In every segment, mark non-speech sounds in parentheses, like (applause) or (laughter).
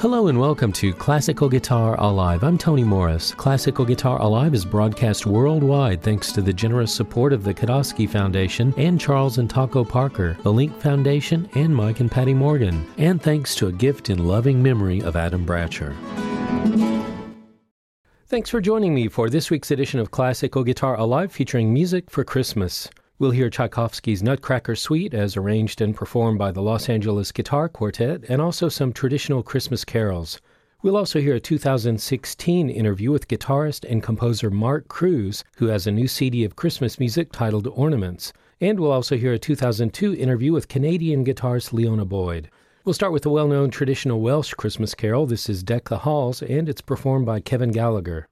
Hello and welcome to Classical Guitar Alive. I'm Tony Morris. Classical Guitar Alive is broadcast worldwide thanks to the generous support of the Kodosky Foundation and Charles and Taco Parker, the Link Foundation, and Mike and Patty Morgan, and thanks to a gift in loving memory of Adam Bratcher. Thanks for joining me for this week's edition of Classical Guitar Alive featuring music for Christmas. We'll hear Tchaikovsky's Nutcracker Suite as arranged and performed by the Los Angeles Guitar Quartet, and also some traditional Christmas carols. We'll also hear a 2016 interview with guitarist and composer Mark Cruz, who has a new CD of Christmas music titled Ornaments. And we'll also hear a 2002 interview with Canadian guitarist Liona Boyd. We'll start with the well known traditional Welsh Christmas carol. This is Deck the Halls, and it's performed by Kevin Gallagher.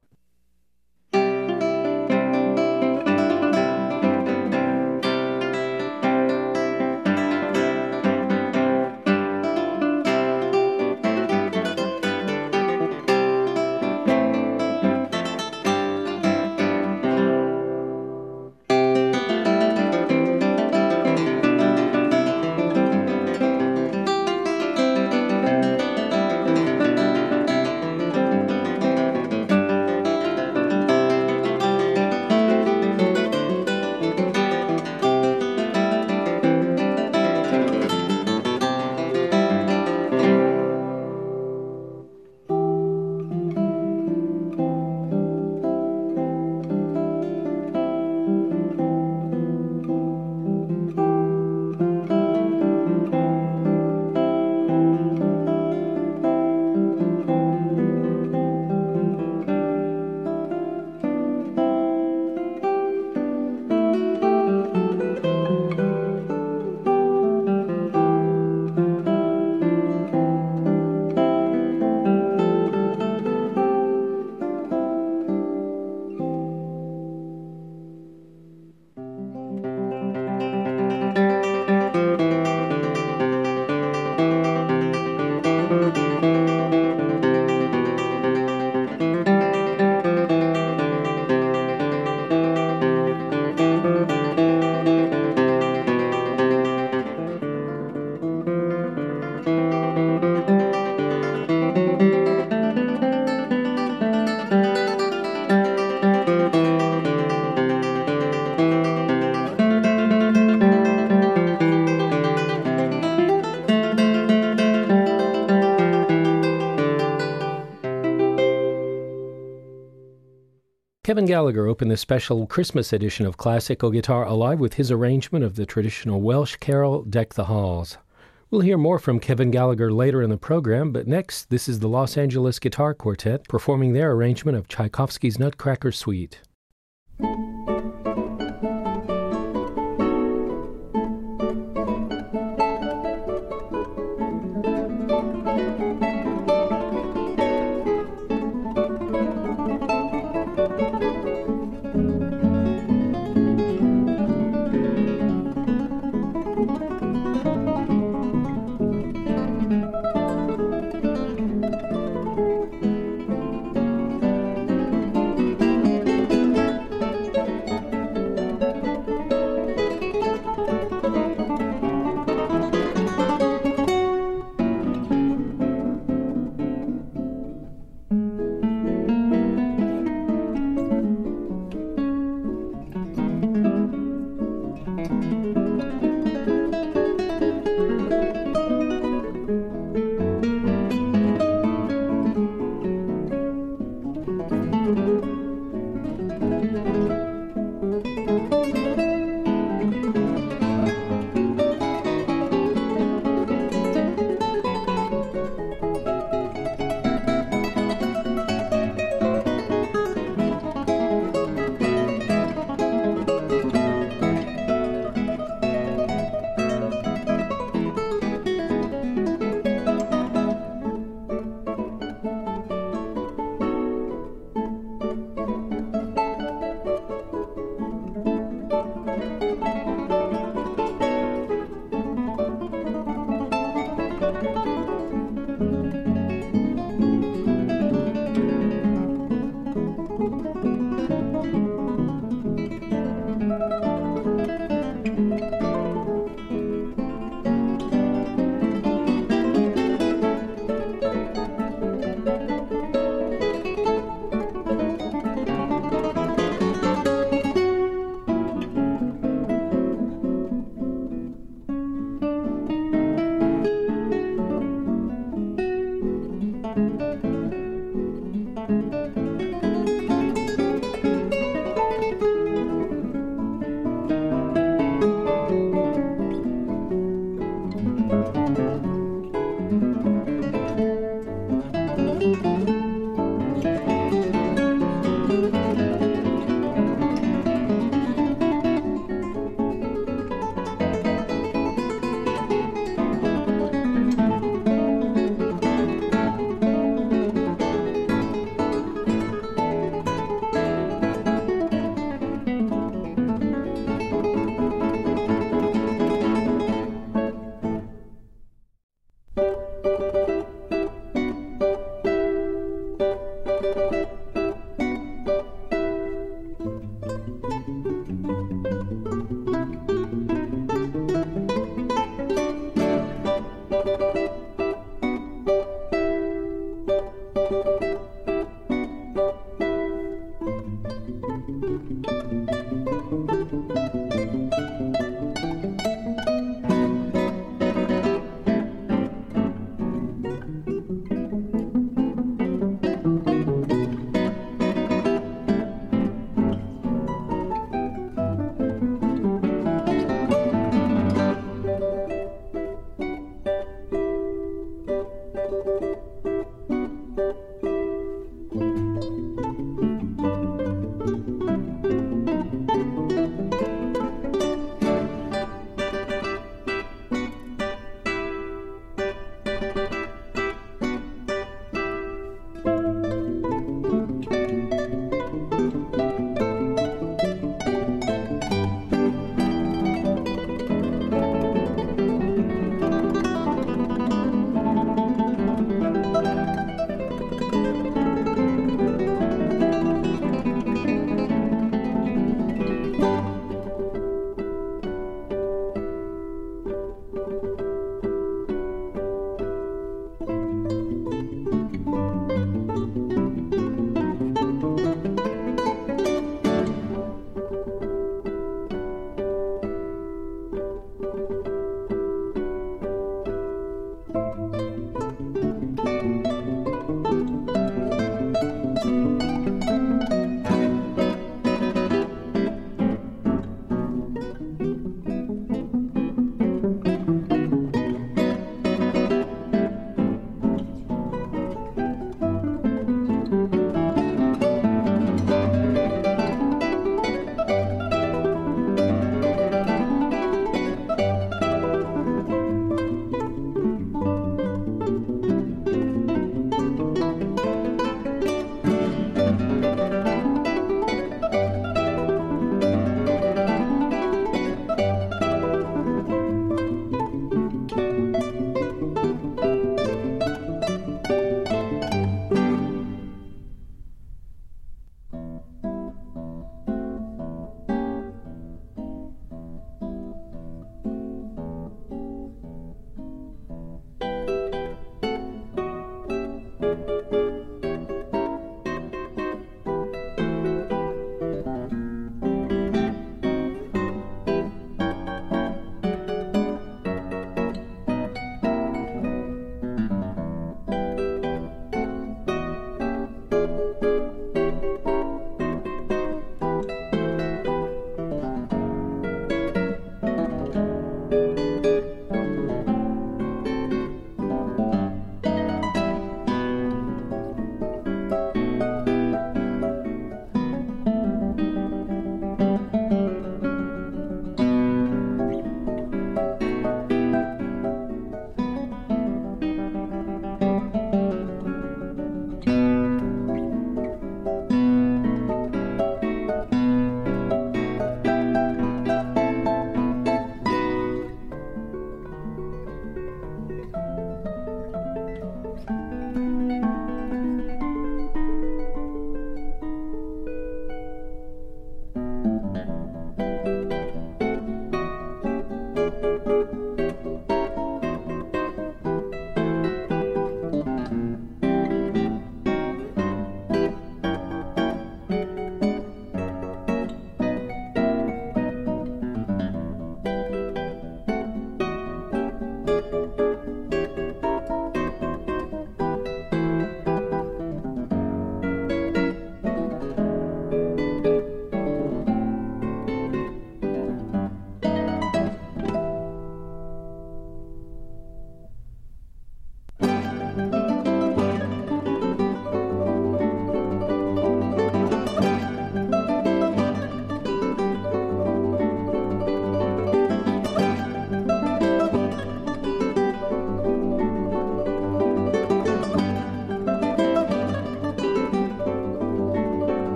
Kevin Gallagher opened the special Christmas edition of Classical Guitar Alive with his arrangement of the traditional Welsh carol Deck the Halls. We'll hear more from Kevin Gallagher later in the program, but next, this is the Los Angeles Guitar Quartet performing their arrangement of Tchaikovsky's Nutcracker Suite.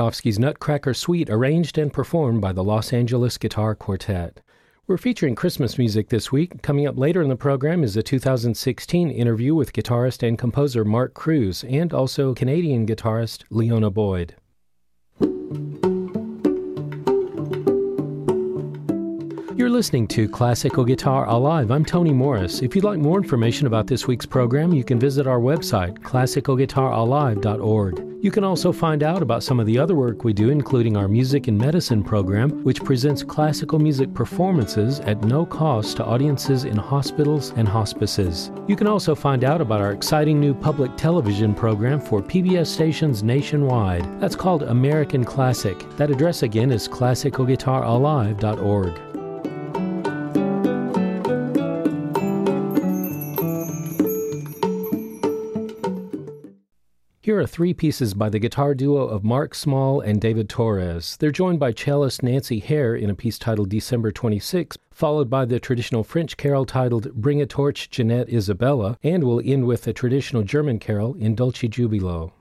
Tchaikovsky's Nutcracker Suite, arranged and performed by the Los Angeles Guitar Quartet. We're featuring Christmas music this week. Coming up later in the program is a 2016 interview with guitarist and composer Mark Cruz and also Canadian guitarist Liona Boyd. You're listening to Classical Guitar Alive. I'm Tony Morris. If you'd like more information about this week's program, you can visit our website, classicalguitaralive.org. You can also find out about some of the other work we do, including our Music and Medicine program, which presents classical music performances at no cost to audiences in hospitals and hospices. You can also find out about our exciting new public television program for PBS stations nationwide. That's called American Classic. That address again is classicalguitaralive.org. are three pieces by the guitar duo of Mark Small and David Torres. They're joined by cellist Nancy Hare in a piece titled December 26, followed by the traditional French carol titled Bring a Torch, Jeanette Isabella, and we'll end with a traditional German carol in Dulci Jubilo.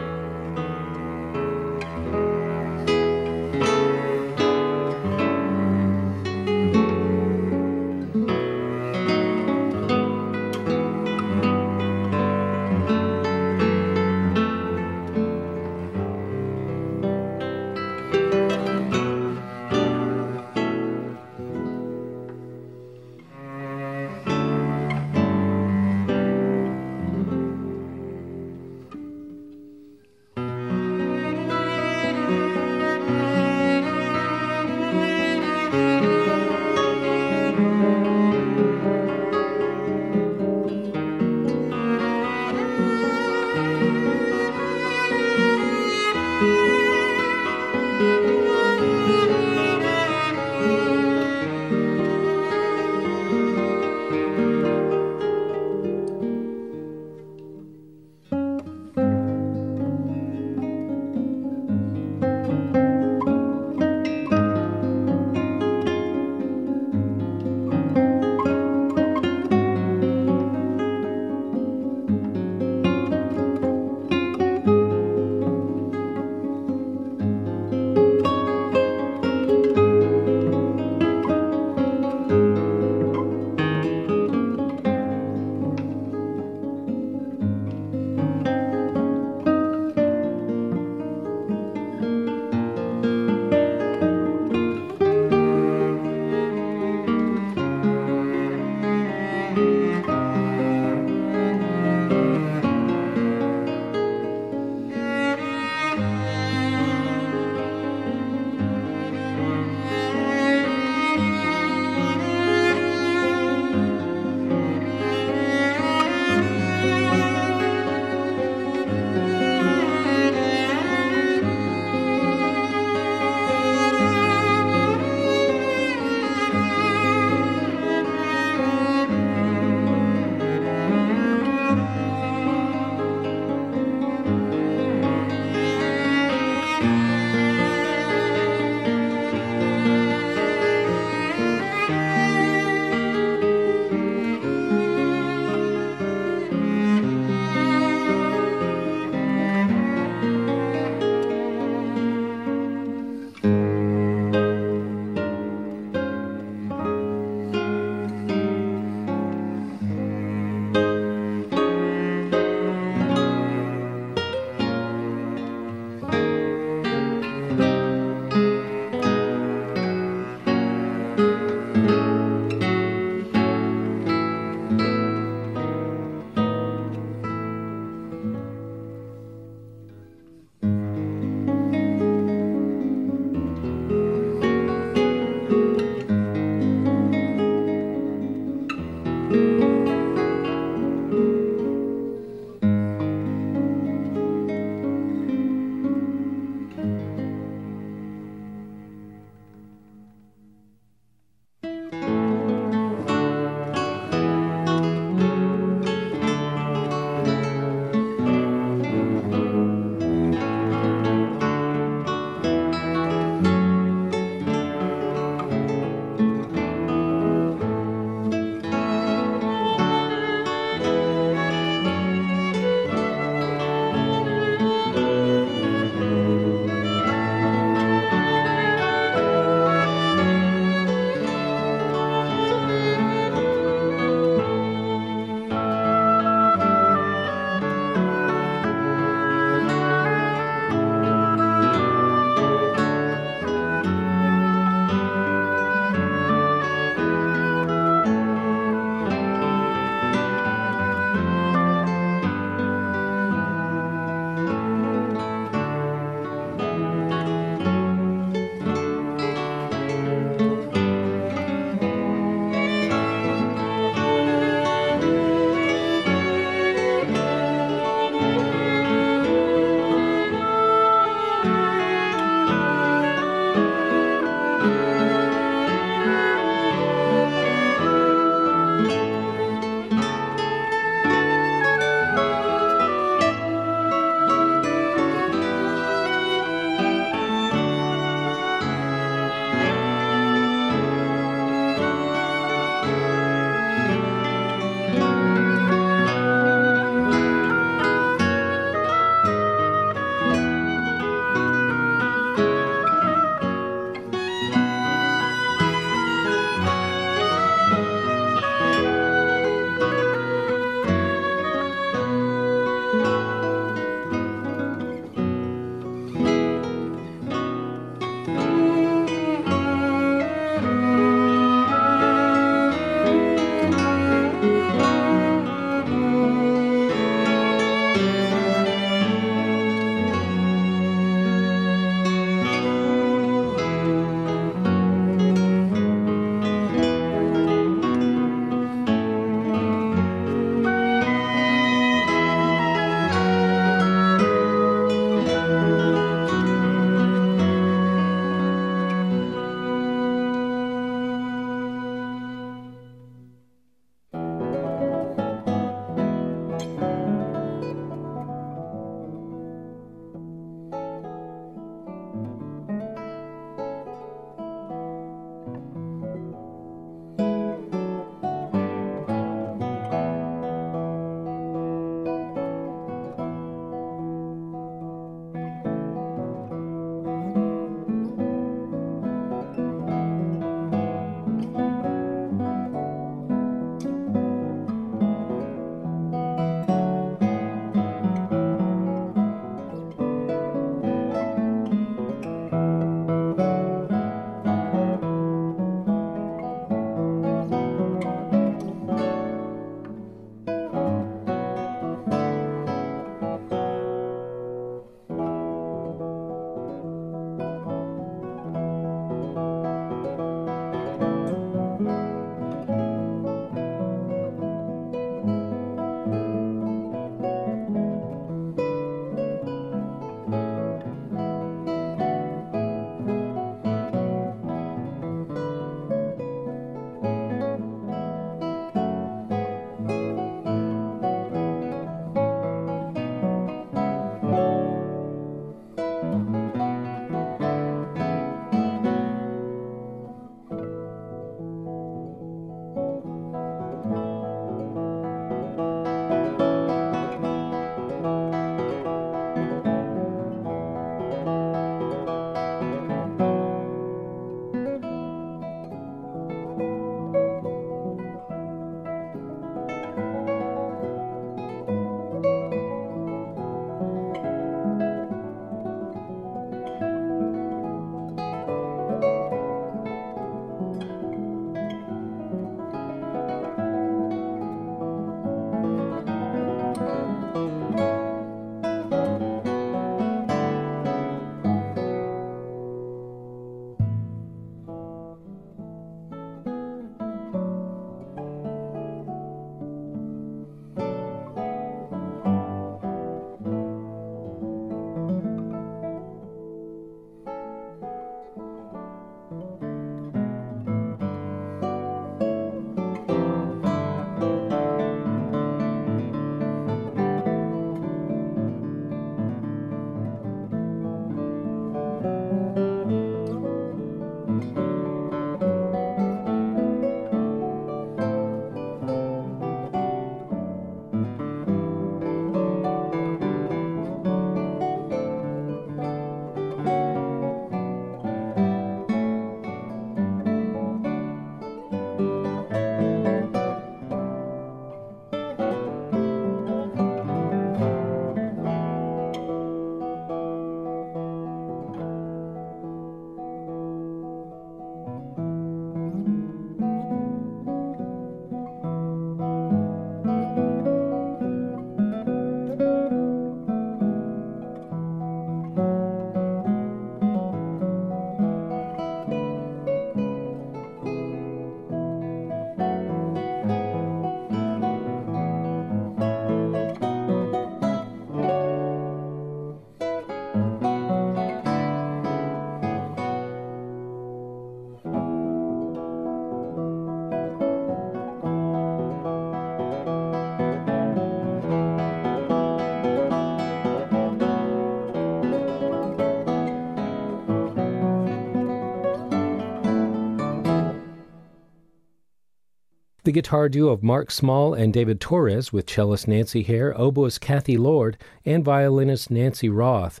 The guitar duo of Mark Small and David Torres with cellist Nancy Hare, oboist Kathy Lord, and violinist Nancy Roth.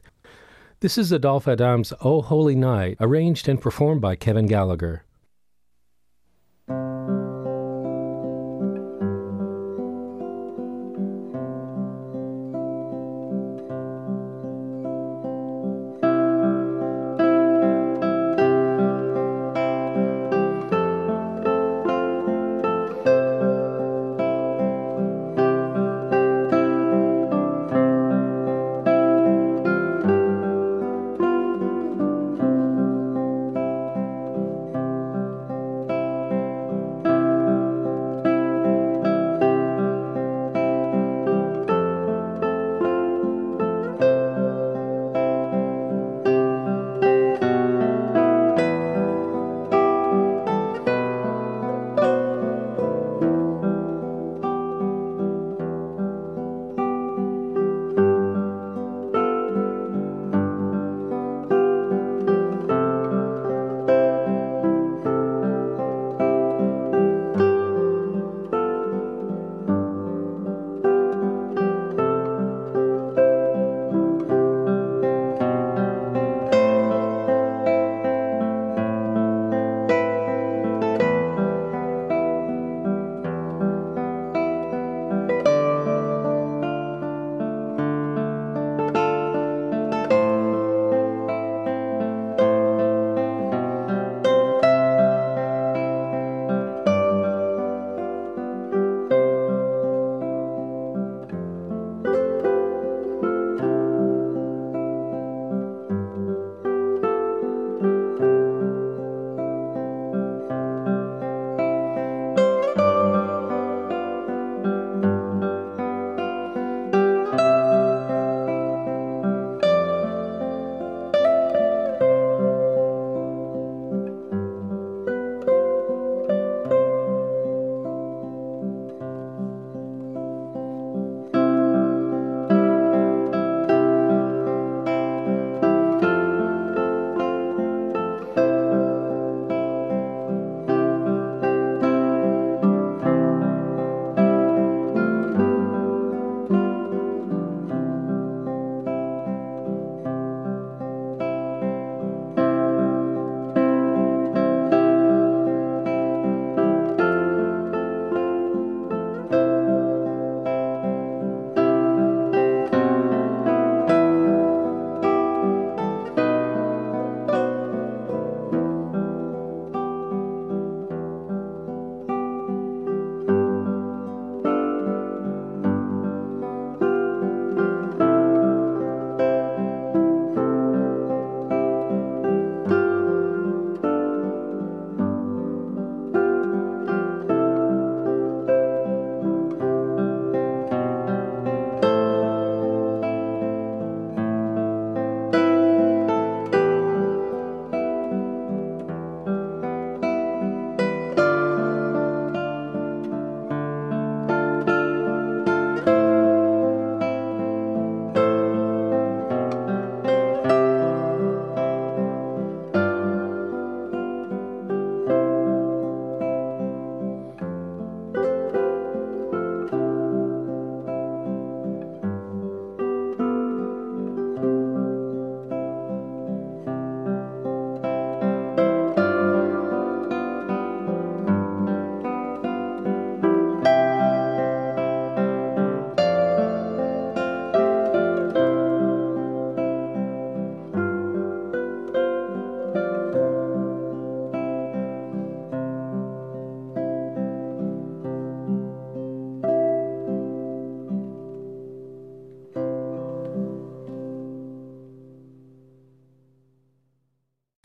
This is Adolphe Adam's O Holy Night, arranged and performed by Kevin Gallagher.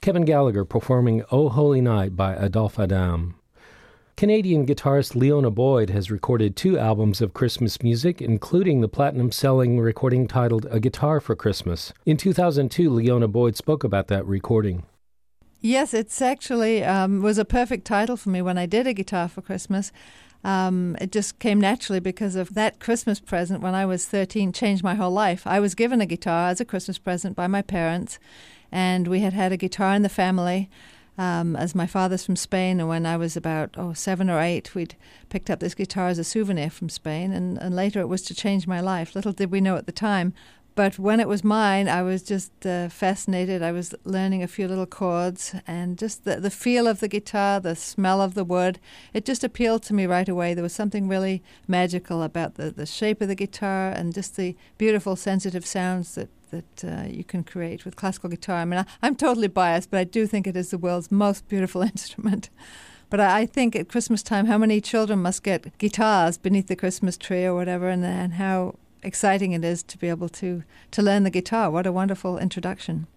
Kevin Gallagher performing Oh Holy Night by Adolphe Adam. Canadian guitarist Liona Boyd has recorded two albums of Christmas music, including the platinum selling recording titled A Guitar for Christmas. In 2002, Liona Boyd spoke about that recording. Yes, it's actually um, was a perfect title for me when I did A Guitar for Christmas. Um, it just came naturally because of that Christmas present when I was 13 changed my whole life. I was given a guitar as a Christmas present by my parents and we had had a guitar in the family Um, as my father's from Spain, and when I was about oh seven or eight, we'd picked up this guitar as a souvenir from Spain, and, and later it was to change my life. Little did we know at the time. But when it was mine, I was just uh, fascinated. I was learning a few little chords, and just the, the feel of the guitar, the smell of the wood, it just appealed to me right away. There was something really magical about the, the shape of the guitar and just the beautiful, sensitive sounds that that uh, you can create with classical guitar. I mean, I, am totally biased, but I do think it is the world's most beautiful (laughs) instrument. But I, I, think at Christmas time, how many children must get guitars beneath the Christmas tree or whatever, and, and how exciting it is to be able to, to learn the guitar. What a wonderful introduction.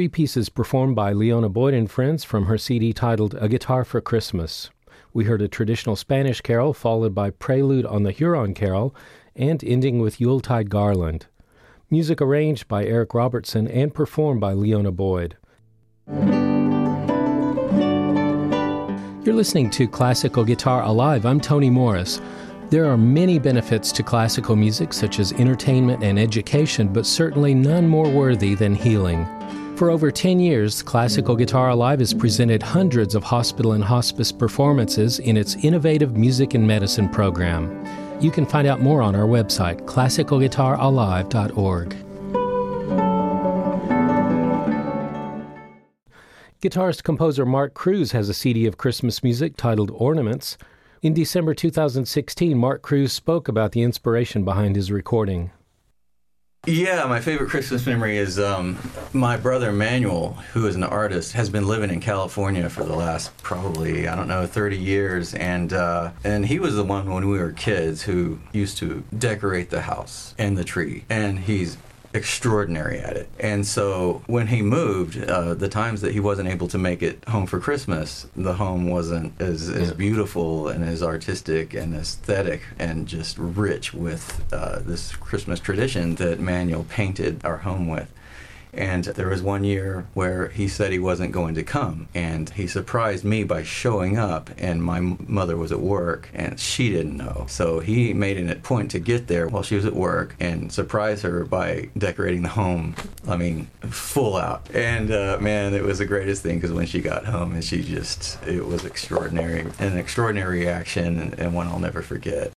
Three pieces performed by Liona Boyd and Friends from her CD titled A Guitar for Christmas. We heard a traditional Spanish carol followed by Prelude on the Huron Carol and ending with Yuletide Garland. Music arranged by Eric Robertson and performed by Liona Boyd. You're listening to Classical Guitar Alive. I'm Tony Morris. There are many benefits to classical music, such as entertainment and education, but certainly none more worthy than healing. For over 10 years, Classical Guitar Alive has presented hundreds of hospital and hospice performances in its innovative music and medicine program. You can find out more on our website, classicalguitaralive.org. Guitarist composer Mark Cruz has a CD of Christmas music titled Ornaments. In December 2016, Mark Cruz spoke about the inspiration behind his recording. Yeah, my favorite Christmas memory is um, my brother Manuel, who is an artist, has been living in California for the last probably I don't know 30 years, and uh, and he was the one when we were kids who used to decorate the house and the tree, and he's extraordinary at it. And so when he moved, uh, the times that he wasn't able to make it home for Christmas, the home wasn't as, as yeah. beautiful and as artistic and aesthetic and just rich with uh, this Christmas tradition that Manuel painted our home with. And there was one year where he said he wasn't going to come. And he surprised me by showing up, and my mother was at work, and she didn't know. So he made it a point to get there while she was at work and surprise her by decorating the home. I mean, full out. And uh, man, it was the greatest thing because when she got home, and she just, it was extraordinary, an extraordinary reaction, and, and one I'll never forget.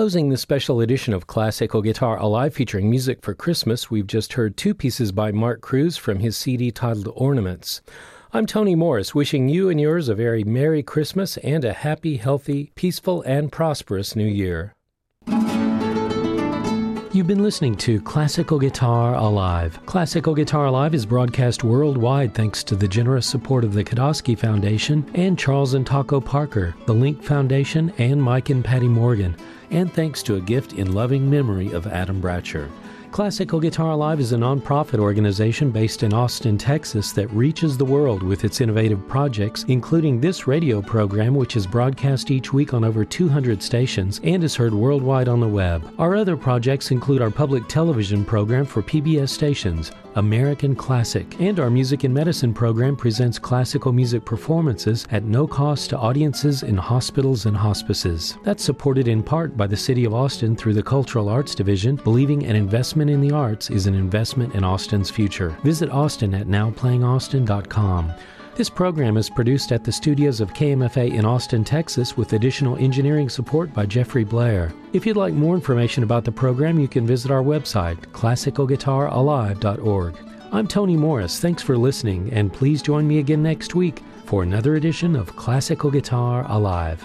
Closing this special edition of Classical Guitar Alive featuring music for Christmas, we've just heard two pieces by Mark Cruz from his CD titled Ornaments. I'm Tony Morris, wishing you and yours a very Merry Christmas and a happy, healthy, peaceful, and prosperous New Year. You've been listening to Classical Guitar Alive. Classical Guitar Alive is broadcast worldwide thanks to the generous support of the Kodosky Foundation and Charles and Taco Parker, the Link Foundation, and Mike and Patty Morgan and thanks to a gift in loving memory of Adam Bratcher. Classical Guitar Live is a nonprofit organization based in Austin, Texas that reaches the world with its innovative projects, including this radio program, which is broadcast each week on over 200 stations and is heard worldwide on the web. Our other projects include our public television program for PBS stations, American Classic, and our Music and Medicine program presents classical music performances at no cost to audiences in hospitals and hospices. That's supported in part by the City of Austin through the Cultural Arts Division, believing an investment investment in the arts is an investment in Austin's future. Visit Austin at nowplayingaustin.com. This program is produced at the studios of KMFA in Austin, Texas, with additional engineering support by Jeffrey Blair. If you'd like more information about the program, you can visit our website, classicalguitaralive.org. I'm Tony Morris. Thanks for listening, and please join me again next week for another edition of Classical Guitar Alive.